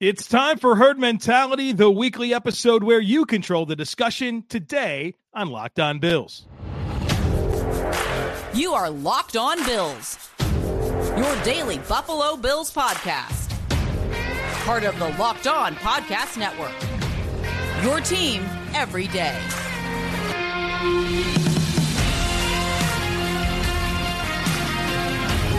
It's time for Herd Mentality, the weekly episode where you control the discussion today on Locked On Bills. You are Locked On Bills, your daily Buffalo Bills podcast. Part of the Locked On Podcast Network. Your team every day.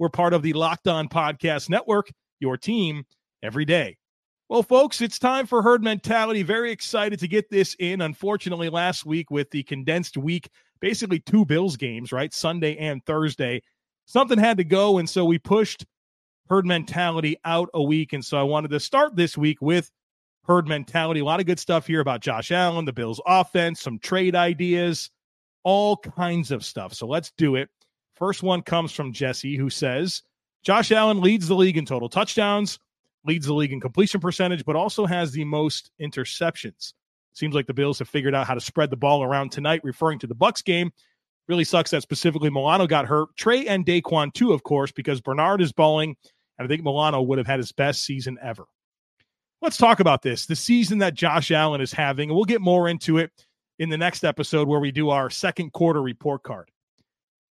We're part of the Locked On Podcast Network, your team every day. Well, folks, it's time for herd mentality. Very excited to get this in. Unfortunately, last week with the condensed week, basically two Bills games, right? Sunday and Thursday, something had to go. And so we pushed herd mentality out a week. And so I wanted to start this week with herd mentality. A lot of good stuff here about Josh Allen, the Bills offense, some trade ideas, all kinds of stuff. So let's do it. First one comes from Jesse, who says Josh Allen leads the league in total touchdowns, leads the league in completion percentage, but also has the most interceptions. Seems like the Bills have figured out how to spread the ball around tonight, referring to the Bucks game. Really sucks that specifically Milano got hurt. Trey and Daquan too, of course, because Bernard is balling, and I think Milano would have had his best season ever. Let's talk about this. The season that Josh Allen is having, and we'll get more into it in the next episode where we do our second quarter report card.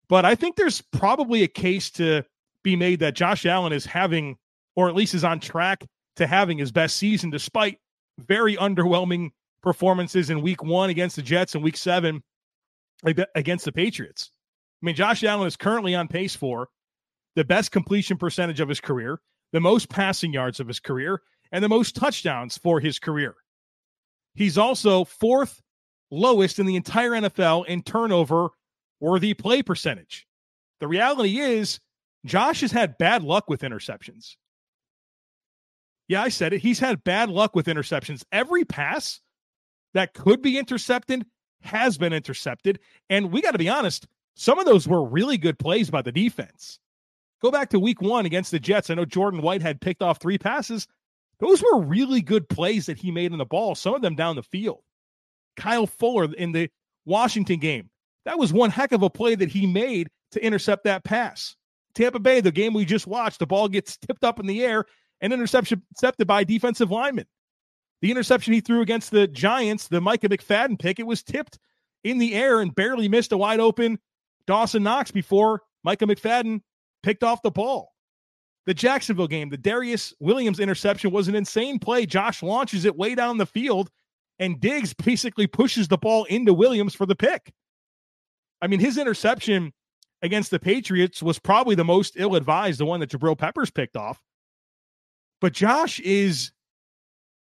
But I think there's probably a case to be made that Josh Allen is having, or at least is on track to having his best season, despite very underwhelming performances in week one against the Jets and week seven against the Patriots. I mean, Josh Allen is currently on pace for the best completion percentage of his career, the most passing yards of his career, and the most touchdowns for his career. He's also fourth lowest in the entire NFL in turnover worthy play percentage. The reality is, Josh has had bad luck with interceptions. Yeah, I said it. He's had bad luck with interceptions. Every pass that could be intercepted has been intercepted. And we got to be honest, some of those were really good plays by the defense. Go back to week one against the Jets. I know Jordan Whitehead picked off three passes. Those were really good plays that he made in the ball, some of them down the field. Kyle Fuller in the Washington game, that was one heck of a play that he made to intercept that pass. Tampa Bay, the game we just watched, the ball gets tipped up in the air and interception intercepted by defensive lineman. The interception he threw against the Giants, the Micah McFadden pick, it was tipped in the air and barely missed a wide open Dawson Knox before Micah McFadden picked off the ball. The Jacksonville game, the Darious Williams interception was an insane play. Josh launches it way down the field, and Diggs basically pushes the ball into Williams for the pick. I mean, his interception against the Patriots was probably the most ill advised, the one that Jabril Peppers picked off. But Josh is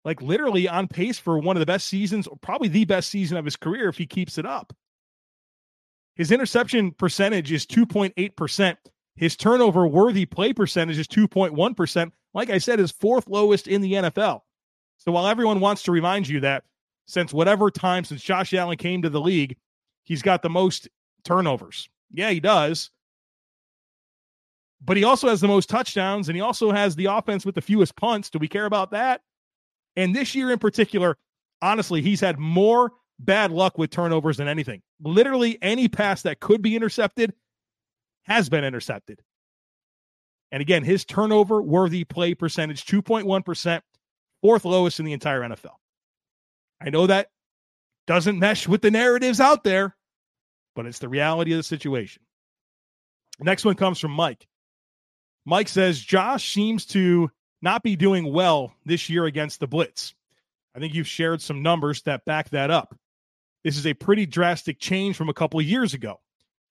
like literally on pace for one of the best seasons, probably the best season of his career if he keeps it up. His interception percentage is 2.8%. His turnover worthy play percentage is 2.1%. Like I said, is fourth lowest in the NFL. So while everyone wants to remind you that since whatever time since Josh Allen came to the league, he's got the most turnovers. Yeah, he does. But he also has the most touchdowns and he also has the offense with the fewest punts. Do we care about that? And this year in particular, honestly, he's had more bad luck with turnovers than anything. Literally any pass that could be intercepted has been intercepted. And again, his turnover worthy play percentage 2.1%, fourth lowest in the entire NFL. I know that doesn't mesh with the narratives out there, but it's the reality of the situation. Next one comes from Mike. Mike says Josh seems to not be doing well this year against the Blitz. I think you've shared some numbers that back that up. This is a pretty drastic change from a couple of years ago.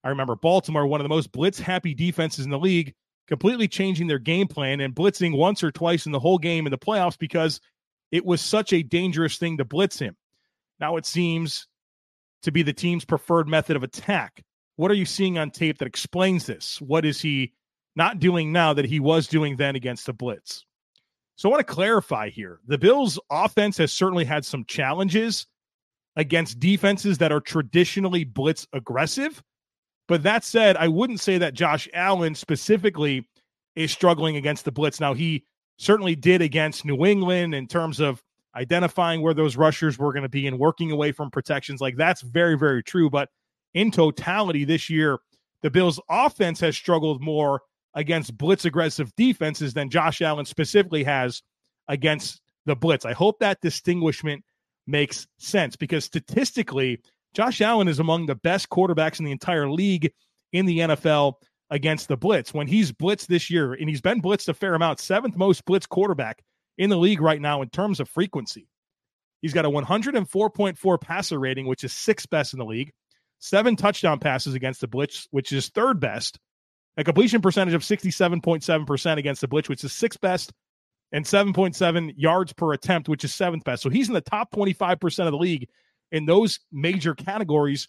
I remember Baltimore, one of the most blitz happy defenses in the league, completely changing their game plan and blitzing once or twice in the whole game in the playoffs because it was such a dangerous thing to blitz him. Now it seems to be the team's preferred method of attack. What are you seeing on tape that explains this? What is he not doing now that he was doing then against the blitz? So I want to clarify here. The Bills' offense has certainly had some challenges against defenses that are traditionally blitz aggressive. But that said, I wouldn't say that Josh Allen specifically is struggling against the blitz. Now, he certainly did against New England in terms of identifying where those rushers were going to be and working away from protections. Like that's very, very true. But in totality, this year, the Bills' offense has struggled more against blitz aggressive defenses than Josh Allen specifically has against the blitz. I hope that distinguishment makes sense because statistically, Josh Allen is among the best quarterbacks in the entire league in the NFL against the blitz. When he's blitzed this year, and he's been blitzed a fair amount, seventh most blitz quarterback in the league right now in terms of frequency. He's got a 104.4 passer rating, which is sixth best in the league, seven touchdown passes against the blitz, which is third best, a completion percentage of 67.7% against the blitz, which is sixth best, and 7.7 yards per attempt, which is seventh best. So he's in the top 25% of the league in those major categories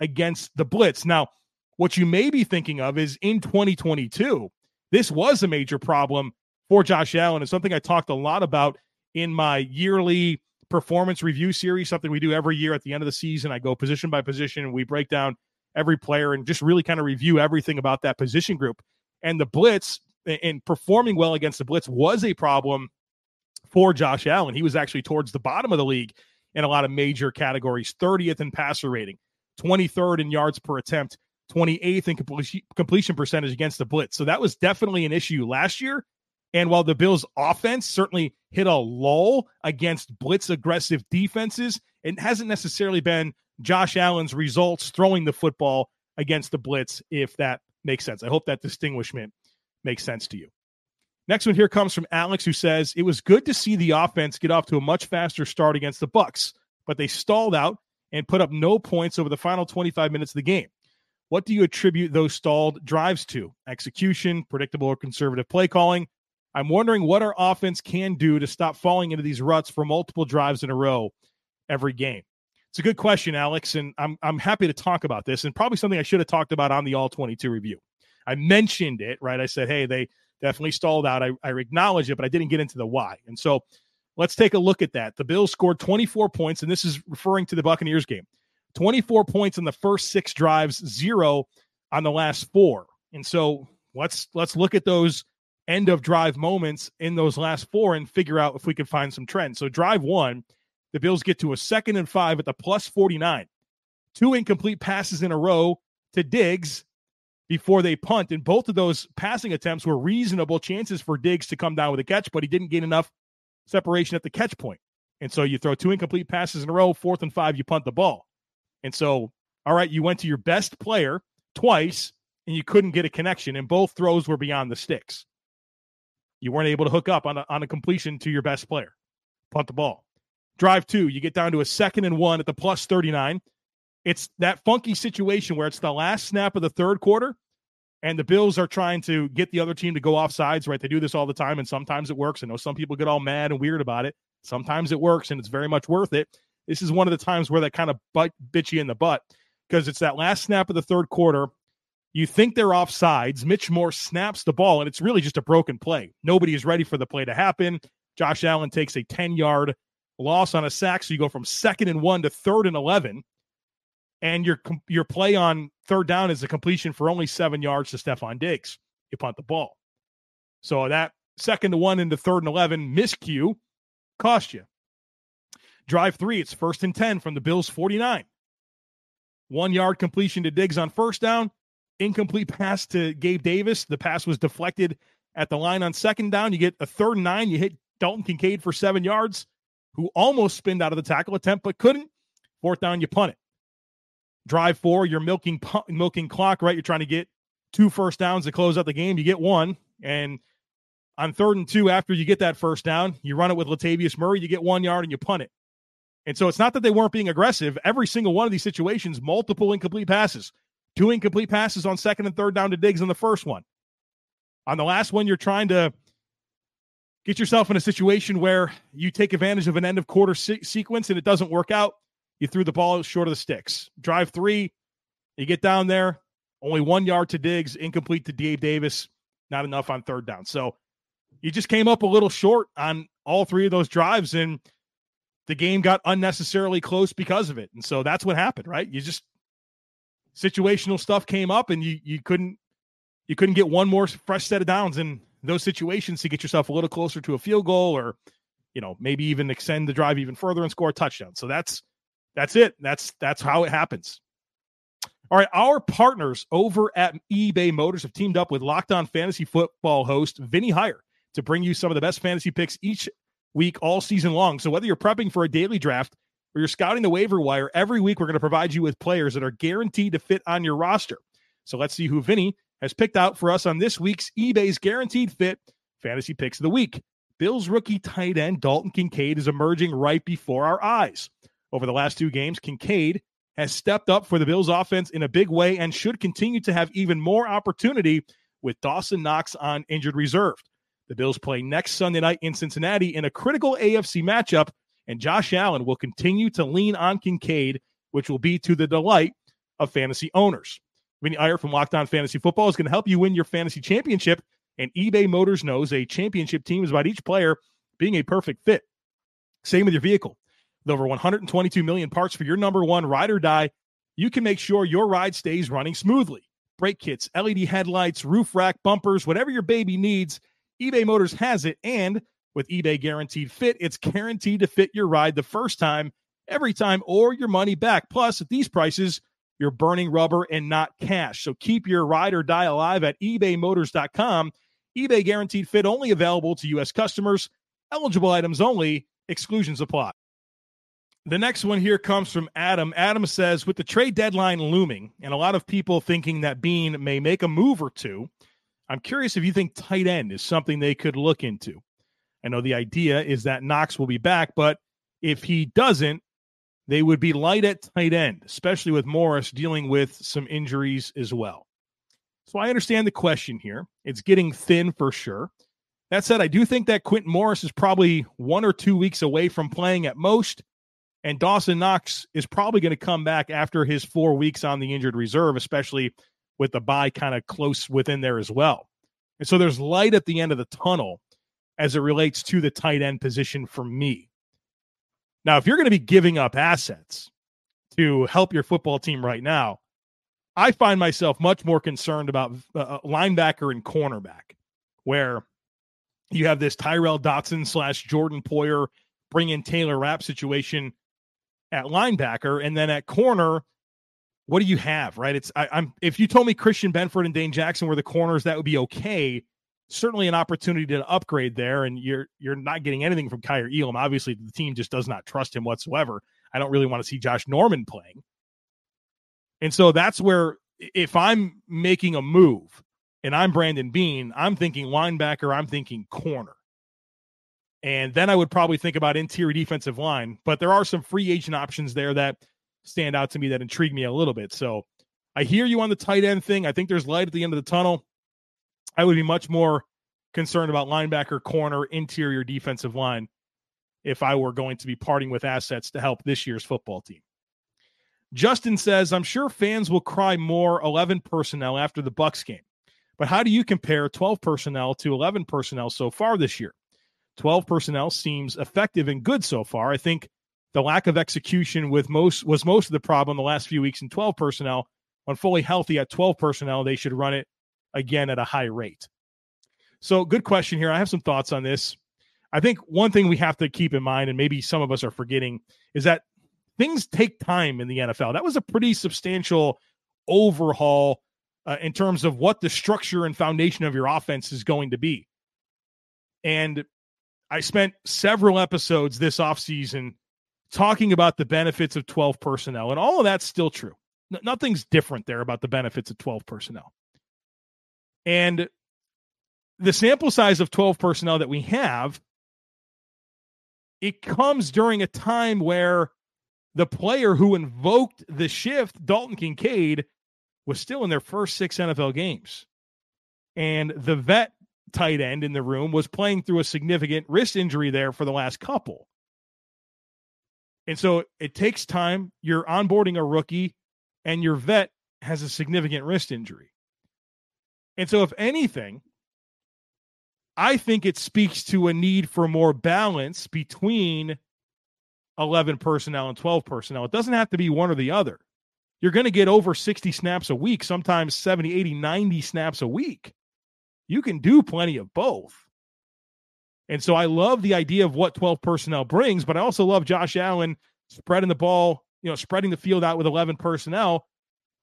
against the blitz. Now, what you may be thinking of is in 2022, this was a major problem for Josh Allen. It's something I talked a lot about in my yearly performance review series, something we do every year at the end of the season. I go position by position and we break down every player and just really kind of review everything about that position group. And the blitz and performing well against the blitz was a problem for Josh Allen. He was actually towards the bottom of the league in a lot of major categories 30th in passer rating, 23rd in yards per attempt, 28th in completion percentage against the blitz. So that was definitely an issue last year. And while the Bills' offense certainly hit a lull against blitz aggressive defenses, it hasn't necessarily been Josh Allen's results throwing the football against the blitz, if that makes sense. I hope that distinguishment makes sense to you. Next one here comes from Alex, who says it was good to see the offense get off to a much faster start against the Bucks, but they stalled out and put up no points over the final 25 minutes of the game. What do you attribute those stalled drives to? Execution, predictable or conservative play calling? I'm wondering what our offense can do to stop falling into these ruts for multiple drives in a row every game. It's a good question, Alex, and I'm I'm happy to talk about this and probably something I should have talked about on the all 22 review. I mentioned it, right? I said, hey, they definitely stalled out. I, I acknowledge it, but I didn't get into the why. And so let's take a look at that. The Bills scored 24 points, and this is referring to the Buccaneers game 24 points in the first six drives, zero on the last four. And so let's let's look at those end of drive moments in those last four and figure out if we can find some trends. So drive one, the Bills get to a second and five at the plus 49. Two incomplete passes in a row to Diggs before they punt. And both of those passing attempts were reasonable chances for Diggs to come down with a catch, but he didn't gain enough separation at the catch point. And so you throw two incomplete passes in a row, fourth and five, you punt the ball. And so, all right, you went to your best player twice and you couldn't get a connection, and both throws were beyond the sticks. You weren't able to hook up on a, on a completion to your best player. Punt the ball. Drive two, you get down to a second and one at the plus 39. It's that funky situation where it's the last snap of the third quarter and the Bills are trying to get the other team to go off sides, right? They do this all the time, and sometimes it works. I know some people get all mad and weird about it. Sometimes it works, and it's very much worth it. This is one of the times where that kind of butt, bit you in the butt because it's that last snap of the third quarter. You think they're off sides. Mitch Morse snaps the ball, and it's really just a broken play. Nobody is ready for the play to happen. Josh Allen takes a 10 yard loss on a sack. So you go from second and one to third and 11 and your your play on third down is a completion for only seven yards to Stefon Diggs. You punt the ball. So that second to one into third and 11 miscue cost you. Drive three, it's first and 10 from the Bills 49. One yard completion to Diggs on first down. Incomplete pass to Gabe Davis. The pass was deflected at the line on second down. You get a third and nine. You hit Dalton Kincaid for seven yards, who almost spinned out of the tackle attempt but couldn't. Fourth down, you punt it drive four, you're milking milking clock, right? You're trying to get two first downs to close out the game. You get one, and on third and two, after you get that first down, you run it with Latavius Murray, you get one yard and you punt it. And so it's not that they weren't being aggressive. Every single one of these situations, multiple incomplete passes, two incomplete passes on second and third down to Diggs in the first one. On the last one, you're trying to get yourself in a situation where you take advantage of an end of quarter se- sequence and it doesn't work out. You threw the ball short of the sticks. Drive three, you get down there, only one yard to Diggs, incomplete to Dave Davis, not enough on third down. So you just came up a little short on all three of those drives and the game got unnecessarily close because of it. And so that's what happened, right? You just situational stuff came up and you you couldn't you couldn't get one more fresh set of downs in those situations to get yourself a little closer to a field goal or you know maybe even extend the drive even further and score a touchdown. So that's that's it. That's that's how it happens. All right, our partners over at eBay Motors have teamed up with Locked On Fantasy Football host Vinny Iyer to bring you some of the best fantasy picks each week all season long. So whether you're prepping for a daily draft or you're scouting the waiver wire, every week we're going to provide you with players that are guaranteed to fit on your roster. So let's see who Vinny has picked out for us on this week's eBay's Guaranteed Fit Fantasy Picks of the Week. Bills rookie tight end Dalton Kincaid is emerging right before our eyes. Over the last two games, Kincaid has stepped up for the Bills offense in a big way and should continue to have even more opportunity with Dawson Knox on injured reserve. The Bills play next Sunday night in Cincinnati in a critical AFC matchup, and Josh Allen will continue to lean on Kincaid, which will be to the delight of fantasy owners. Vinny Iyer from Locked On Fantasy Football is going to help you win your fantasy championship, and eBay Motors knows a championship team is about each player being a perfect fit. Same with your vehicle. With over 122 million parts for your number one ride or die, you can make sure your ride stays running smoothly. Brake kits, LED headlights, roof rack, bumpers, whatever your baby needs, eBay Motors has it. And with eBay Guaranteed Fit, it's guaranteed to fit your ride the first time, every time, or your money back. Plus, at these prices, you're burning rubber and not cash. So keep your ride or die alive at ebaymotors.com. eBay Guaranteed Fit only available to U.S. customers. Eligible items only. Exclusions apply. The next one here comes from Adam. Adam says, with the trade deadline looming and a lot of people thinking that Beane may make a move or two, I'm curious if you think tight end is something they could look into. I know the idea is that Knox will be back, but if he doesn't, they would be light at tight end, especially with Morris dealing with some injuries as well. So I understand the question here. It's getting thin for sure. That said, I do think that Quintin Morris is probably one or two weeks away from playing at most. And Dawson Knox is probably going to come back after his four weeks on the injured reserve, especially with the bye kind of close within there as well. And so there's light at the end of the tunnel as it relates to the tight end position for me. Now, if you're going to be giving up assets to help your football team right now, I find myself much more concerned about uh, uh linebacker and cornerback, where you have this Tyrel Dodson slash Jordan Poyer bring in Taylor Rapp situation at linebacker, and then at corner, what do you have? Right? It's I, am if you told me Christian Benford and Dane Jackson were the corners, that would be okay. Certainly an opportunity to upgrade there, and you're you're not getting anything from Kaiir Elam. Obviously, the team just does not trust him whatsoever. I don't really want to see Josh Norman playing. And so that's where if I'm making a move and I'm Brandon Beane, I'm thinking linebacker, I'm thinking corner. And then I would probably think about interior defensive line. But there are some free agent options there that stand out to me that intrigue me a little bit. So I hear you on the tight end thing. I think there's light at the end of the tunnel. I would be much more concerned about linebacker, corner, interior defensive line if I were going to be parting with assets to help this year's football team. Justin says, I'm sure fans will cry more 11 personnel after the Bucks game. But how do you compare 12 personnel to 11 personnel so far this year? 12 personnel seems effective and good so far. I think the lack of execution with most was most of the problem the last few weeks in 12 personnel. When fully healthy at 12 personnel, they should run it again at a high rate. So, good question here. I have some thoughts on this. I think one thing we have to keep in mind, and maybe some of us are forgetting, is that things take time in the NFL. That was a pretty substantial overhaul uh, in terms of what the structure and foundation of your offense is going to be. And I spent several episodes this offseason talking about the benefits of 12 personnel, and all of that's still true. N- nothing's different there about the benefits of 12 personnel. And the sample size of 12 personnel that we have, it comes during a time where the player who invoked the shift, Dalton Kincaid, was still in their first six NFL games. And the vet tight end in the room was playing through a significant wrist injury there for the last couple. And so it takes time. You're onboarding a rookie, and your vet has a significant wrist injury. And so, if anything, I think it speaks to a need for more balance between 11 personnel and 12 personnel. It doesn't have to be one or the other. You're going to get over 60 snaps a week, sometimes 70, 80, 90 snaps a week. You can do plenty of both. And so I love the idea of what 12 personnel brings, but I also love Josh Allen spreading the ball, you know, spreading the field out with 11 personnel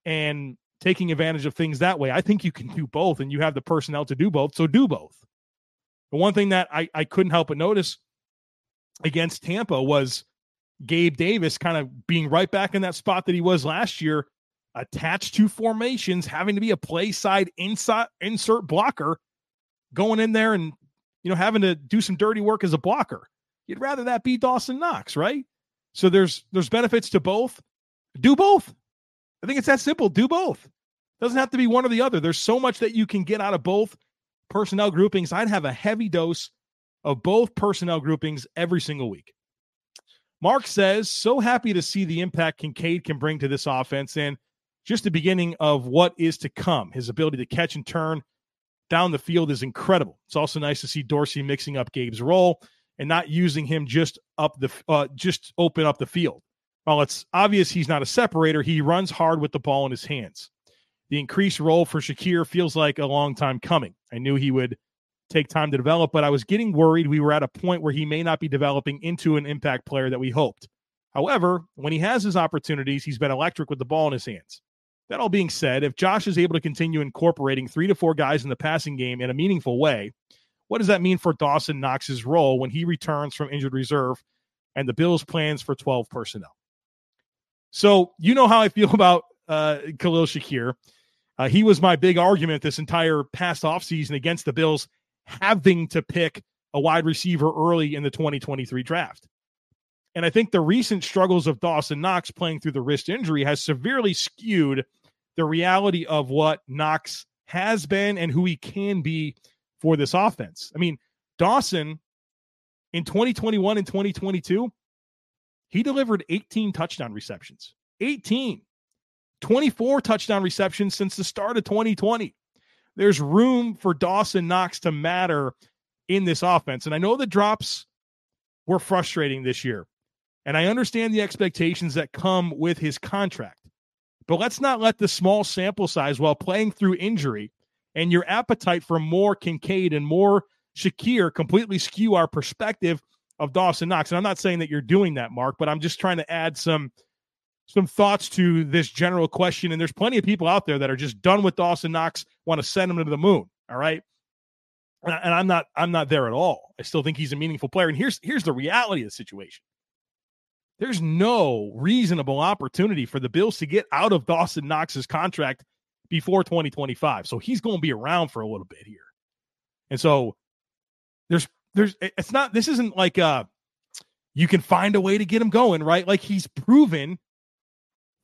and taking advantage of things that way. I think you can do both and you have the personnel to do both. So do both. The one thing that I, I couldn't help but notice against Tampa was Gabe Davis kind of being right back in that spot that he was last year, attached to formations, having to be a play side inside insert blocker, going in there and you know having to do some dirty work as a blocker. You'd rather that be Dawson Knox, right? So there's there's benefits to both. Do both. I think it's that simple. Do both. Doesn't have to be one or the other. There's so much that you can get out of both personnel groupings. I'd have a heavy dose of both personnel groupings every single week. Mark says, so happy to see the impact Kincaid can bring to this offense and just the beginning of what is to come. His ability to catch and turn down the field is incredible. It's also nice to see Dorsey mixing up Gabe's role and not using him just up the uh, just open up the field. While it's obvious he's not a separator, he runs hard with the ball in his hands. The increased role for Shakir feels like a long time coming. I knew he would take time to develop, but I was getting worried we were at a point where he may not be developing into an impact player that we hoped. However, when he has his opportunities, he's been electric with the ball in his hands. That all being said, if Josh is able to continue incorporating three to four guys in the passing game in a meaningful way, what does that mean for Dawson Knox's role when he returns from injured reserve and the Bills' plans for 12 personnel? So, you know how I feel about uh, Khalil Shakir. Uh, he was my big argument this entire past offseason against the Bills having to pick a wide receiver early in the 2023 draft. And I think the recent struggles of Dawson Knox playing through the wrist injury has severely skewed the reality of what Knox has been and who he can be for this offense. I mean, Dawson in 2021 and 2022, he delivered 18 touchdown receptions. 18. 24 touchdown receptions since the start of 2020 there's room for Dawson Knox to matter in this offense. And I know the drops were frustrating this year. And I understand the expectations that come with his contract. But let's not let the small sample size while playing through injury and your appetite for more Kincaid and more Shakir completely skew our perspective of Dawson Knox. And I'm not saying that you're doing that, Mark, but I'm just trying to add some some thoughts to this general question. And there's plenty of people out there that are just done with Dawson Knox, want to send him to the moon. All right. And I'm not, I'm not there at all. I still think he's a meaningful player. And here's, here's the reality of the situation. There's no reasonable opportunity for the Bills to get out of Dawson Knox's contract before 2025. So he's going to be around for a little bit here. And so there's, there's, it's not, this isn't like, uh, you can find a way to get him going, right? Like he's proven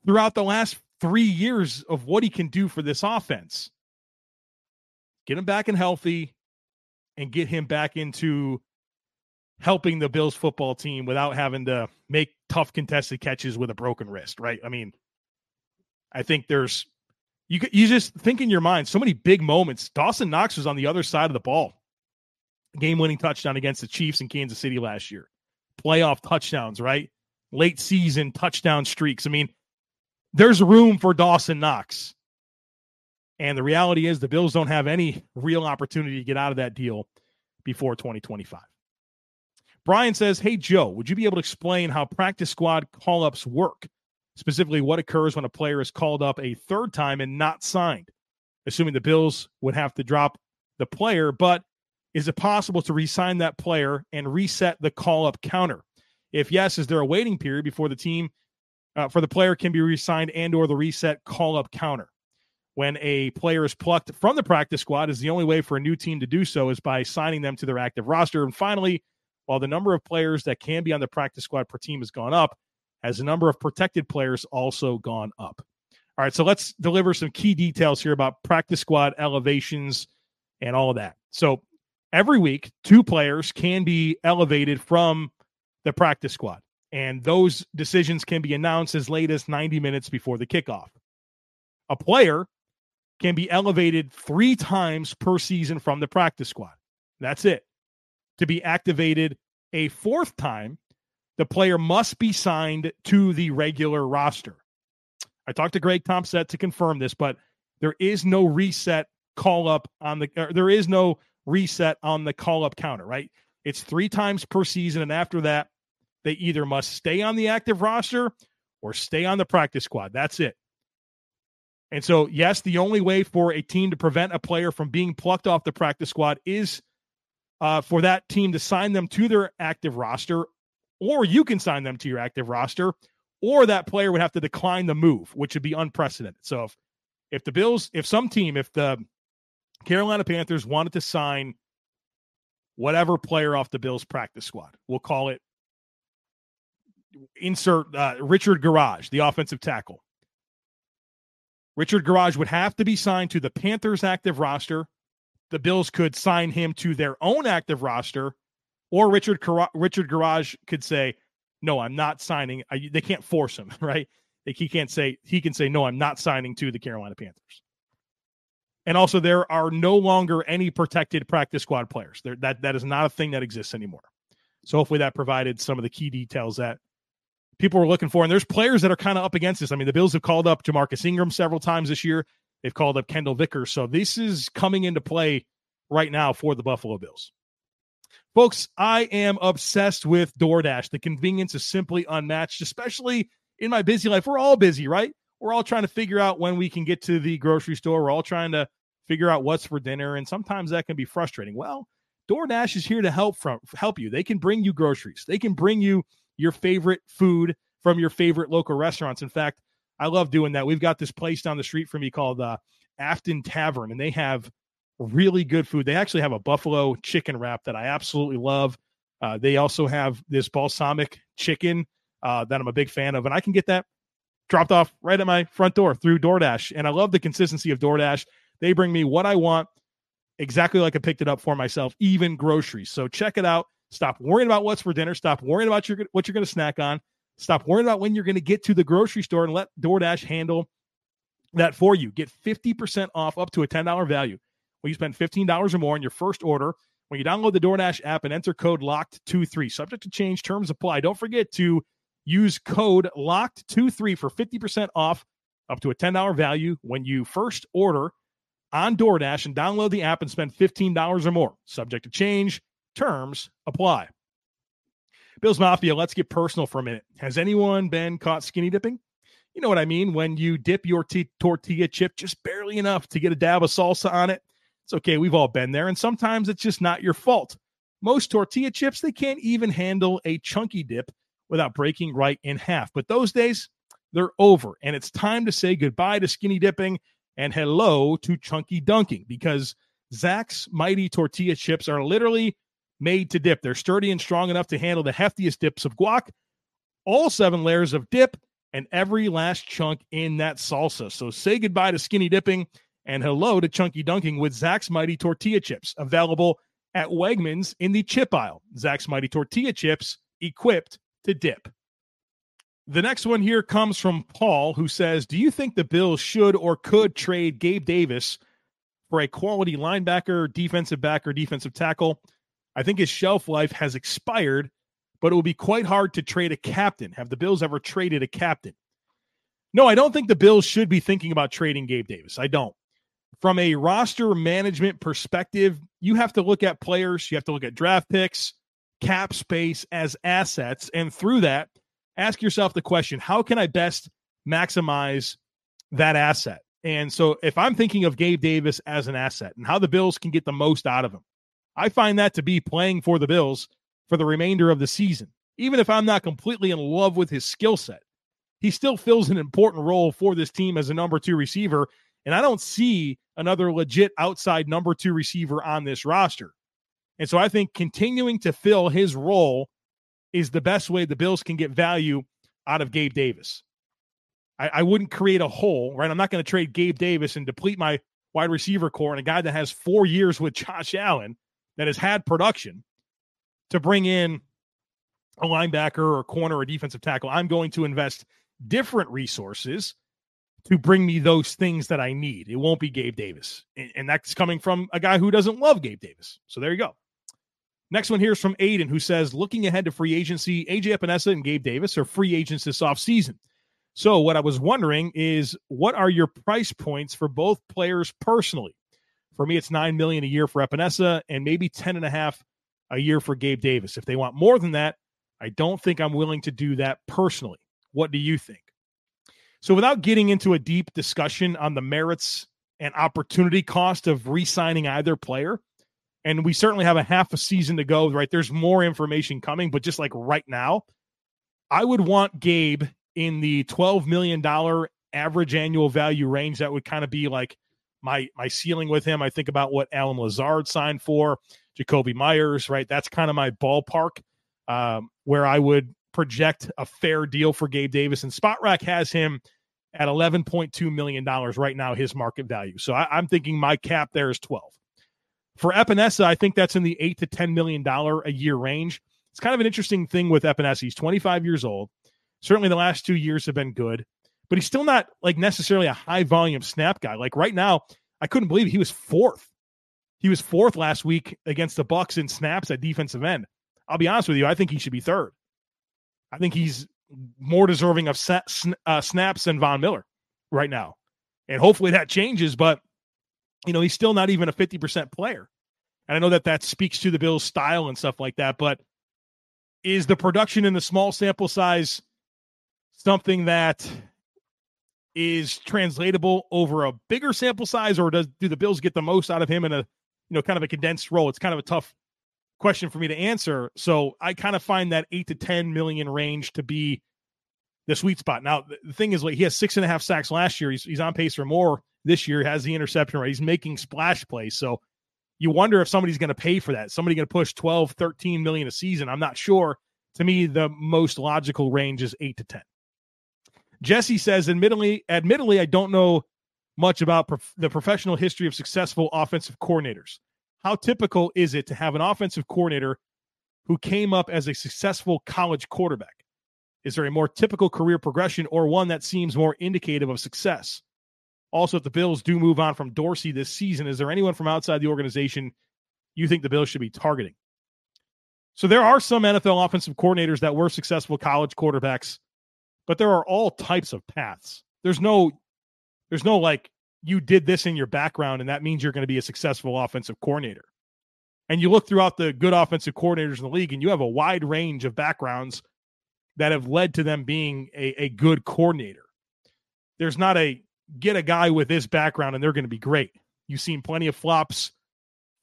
throughout the last three years of what he can do for this offense. Get him back and healthy and get him back into helping the Bills football team without having to make tough contested catches with a broken wrist, right? I mean, I think there's you you just think in your mind so many big moments. Dawson Knox was on the other side of the ball. Game winning touchdown against the Chiefs in Kansas City last year. Playoff touchdowns, right? Late season touchdown streaks. I mean, there's room for Dawson Knox. And the reality is the Bills don't have any real opportunity to get out of that deal before 2025. Brian says, Hey, Joe, would you be able to explain how practice squad call ups work? Specifically, what occurs when a player is called up a third time and not signed? Assuming the Bills would have to drop the player, but is it possible to re sign that player and reset the call up counter? If yes, is there a waiting period before the team uh, for the player can be re-signed and or the reset call up counter. When a player is plucked from the practice squad, is the only way for a new team to do so is by signing them to their active roster. And finally, while the number of players that can be on the practice squad per team has gone up, has the number of protected players also gone up? All right, so let's deliver some key details here about practice squad elevations and all of that. So every week, two players can be elevated from the practice squad and those decisions can be announced as late as 90 minutes before the kickoff. A player can be elevated three times per season from the practice squad. That's it. To be activated a fourth time, the player must be signed to the regular roster. I talked to Greg Thompson to confirm this, but there is no reset call up on the there is no reset on the call up counter, right? It's three times per season, and after that, they either must stay on the active roster or stay on the practice squad. That's it. And so, yes, the only way for a team to prevent a player from being plucked off the practice squad is uh, for that team to sign them to their active roster, or you can sign them to your active roster, or that player would have to decline the move, which would be unprecedented. So, if, if the Bills, if some team, if the Carolina Panthers wanted to sign whatever player off the Bills practice squad, we'll call it insert uh, Richard Gouraige, the offensive tackle Richard Gouraige would have to be signed to the Panthers active roster. The Bills could sign him to their own active roster, or Richard Richard Gouraige could say, "No, I'm not signing." I, they can't force him, right? Like he can't say he can say, "No, I'm not signing to the Carolina Panthers." And also, there are no longer any protected practice squad players. There, that that is not a thing that exists anymore. So hopefully, that provided some of the key details that people were looking for. And there's players that are kind of up against this. I mean, the Bills have called up Ja'Marcus Ingram several times this year. They've called up Kendall Vickers. So this is coming into play right now for the Buffalo Bills. Folks, I am obsessed with DoorDash. The convenience is simply unmatched, especially in my busy life. We're all busy, right? We're all trying to figure out when we can get to the grocery store. We're all trying to figure out what's for dinner, and sometimes that can be frustrating. Well, DoorDash is here to help from help you. They can bring you groceries. They can bring you your favorite food from your favorite local restaurants. In fact, I love doing that. We've got this place down the street from me called uh, Afton Tavern, and they have really good food. They actually have a buffalo chicken wrap that I absolutely love. Uh, they also have this balsamic chicken uh, that I'm a big fan of, and I can get that dropped off right at my front door through DoorDash. And I love the consistency of DoorDash. They bring me what I want exactly like I picked it up for myself, even groceries. So check it out. Stop worrying about what's for dinner. Stop worrying about your, what you're going to snack on. Stop worrying about when you're going to get to the grocery store and let DoorDash handle that for you. Get 50% off up to a $10 value when you spend $15 or more on your first order. When you download the DoorDash app and enter code LOCKED23, subject to change, terms apply. Don't forget to use code LOCKED23 for 50% off up to a $10 value when you first order on DoorDash and download the app and spend $15 or more. Subject to change. Terms apply. Bills Mafia, let's get personal for a minute. Has anyone been caught skinny dipping? You know what I mean? When you dip your t- tortilla chip just barely enough to get a dab of salsa on it. It's okay. We've all been there. And sometimes it's just not your fault. Most tortilla chips, they can't even handle a chunky dip without breaking right in half. But those days, they're over. And it's time to say goodbye to skinny dipping and hello to chunky dunking because Zack's mighty tortilla chips are literally made to dip. They're sturdy and strong enough to handle the heftiest dips of guac, all seven layers of dip, and every last chunk in that salsa. So say goodbye to skinny dipping and hello to chunky dunking with Zack's Mighty Tortilla Chips, available at Wegmans in the chip aisle. Zack's Mighty Tortilla Chips, equipped to dip. The next one here comes from Paul, who says, Do you think the Bills should or could trade Gabe Davis for a quality linebacker, defensive back, or defensive tackle? I think his shelf life has expired, but it will be quite hard to trade a captain. Have the Bills ever traded a captain? No, I don't think the Bills should be thinking about trading Gabe Davis. I don't. From a roster management perspective, you have to look at players, you have to look at draft picks, cap space as assets. And through that, ask yourself the question how can I best maximize that asset? And so if I'm thinking of Gabe Davis as an asset and how the Bills can get the most out of him, I find that to be playing for the Bills for the remainder of the season. Even if I'm not completely in love with his skill set, he still fills an important role for this team as a number two receiver. And I don't see another legit outside number two receiver on this roster. And so I think continuing to fill his role is the best way the Bills can get value out of Gabe Davis. I, I wouldn't create a hole, right? I'm not going to trade Gabe Davis and deplete my wide receiver core and a guy that has four years with Josh Allen that has had production to bring in a linebacker or a corner or defensive tackle. I'm going to invest different resources to bring me those things that I need. It won't be Gabe Davis. And, and that's coming from a guy who doesn't love Gabe Davis. So there you go. Next one here is from Aiden, who says, looking ahead to free agency, AJ Epenesa and Gabe Davis are free agents this offseason. So, what I was wondering is, what are your price points for both players personally? For me, it's nine million a year for Epenesa and maybe ten and a half a year for Gabe Davis. If they want more than that, I don't think I'm willing to do that personally. What do you think? So, without getting into a deep discussion on the merits and opportunity cost of re signing either player, and we certainly have a half a season to go, right? There's more information coming, but just like right now, I would want Gabe in the $12 million average annual value range. That would kind of be like my my ceiling with him. I think about what Allen Lazard signed for, Jakobi Meyers, right? That's kind of my ballpark um, where I would project a fair deal for Gabe Davis. And Spot Spotrac has him at $11.2 million right now, his market value. So I, I'm thinking my cap there is 12. For Epenesa, I think that's in the eight to ten million dollar a year range. It's kind of an interesting thing with Epenesa. He's 25 years old. Certainly, the last two years have been good, but he's still not like necessarily a high volume snap guy. Like right now, I couldn't believe he was fourth. He was fourth last week against the Bucks in snaps at defensive end. I'll be honest with you, I think he should be third. I think he's more deserving of uh, snaps than Von Miller right now, and hopefully that changes. But you know, he's still not even a 50% player. And I know that that speaks to the Bills' style and stuff like that, but is the production in the small sample size something that is translatable over a bigger sample size, or does do the Bills get the most out of him in a you know kind of a condensed role? It's kind of a tough question for me to answer. So I kind of find that eight to ten million range to be the sweet spot. Now the thing is, like he has six and a half sacks last year. He's he's on pace for more this year has the interception right? He's making splash plays. So you wonder if somebody's going to pay for that. Somebody going to push 12, 13 million a season. I'm not sure. To me, the most logical range is eight to 10. Jesse says, admittedly, admittedly, I don't know much about prof- the professional history of successful offensive coordinators. How typical is it to have an offensive coordinator who came up as a successful college quarterback? Is there a more typical career progression or one that seems more indicative of success? Also, if the Bills do move on from Dorsey this season, is there anyone from outside the organization you think the Bills should be targeting? So there are some NFL offensive coordinators that were successful college quarterbacks, but there are all types of paths. There's no there's no like you did this in your background and that means you're going to be a successful offensive coordinator. And you look throughout the good offensive coordinators in the league and you have a wide range of backgrounds that have led to them being a, a good coordinator. There's not a get a guy with this background and they're going to be great. You've seen plenty of flops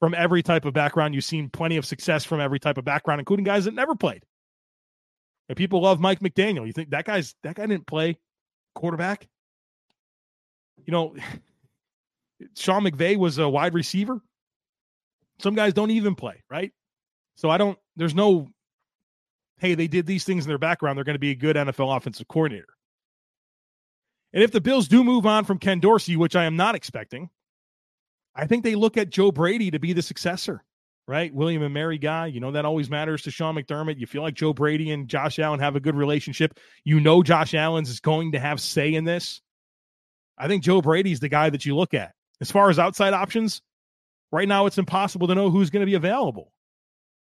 from every type of background. You've seen plenty of success from every type of background, including guys that never played. And people love Mike McDaniel. You think that guy's that guy didn't play quarterback? You know, Sean McVay was a wide receiver. Some guys don't even play, right? So I don't, there's no, hey, they did these things in their background. They're going to be a good NFL offensive coordinator. And if the Bills do move on from Ken Dorsey, which I am not expecting, I think they look at Joe Brady to be the successor, right? William and Mary guy. You know, that always matters to Sean McDermott. You feel like Joe Brady and Josh Allen have a good relationship. You know, Josh Allen's is going to have say in this. I think Joe Brady's the guy that you look at. As far as outside options, right now it's impossible to know who's going to be available.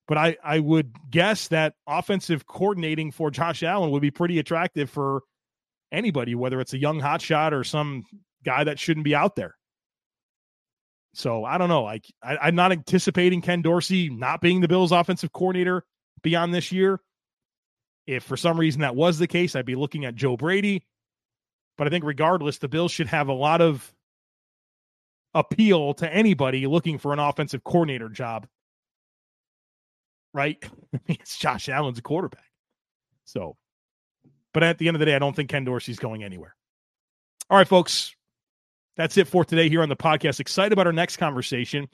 But I, I would guess that offensive coordinating for Josh Allen would be pretty attractive for anybody, whether it's a young hotshot or some guy that shouldn't be out there. So I don't know. Like I'm not anticipating Ken Dorsey not being the Bills' offensive coordinator beyond this year. If for some reason that was the case, I'd be looking at Joe Brady. But I think regardless, the Bills should have a lot of appeal to anybody looking for an offensive coordinator job. Right? it's Josh Allen's a quarterback. So but at the end of the day, I don't think Ken Dorsey's going anywhere. All right, folks. That's it for today here on the podcast. Excited about our next conversation.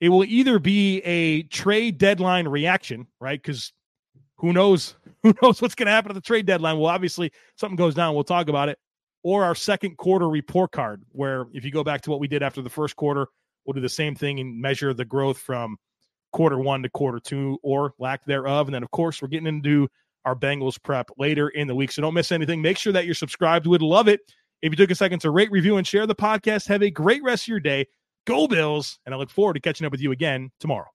It will either be a trade deadline reaction, right? Because who knows who knows what's going to happen at the trade deadline. Well, obviously, something goes down. We'll talk about it. Or our second quarter report card, where if you go back to what we did after the first quarter, we'll do the same thing and measure the growth from quarter one to quarter two or lack thereof. And then, of course, we're getting into our Bengals prep later in the week. So don't miss anything. Make sure that you're subscribed. We'd love it if you took a second to rate, review, and share the podcast. Have a great rest of your day. Go Bills. And I look forward to catching up with you again tomorrow.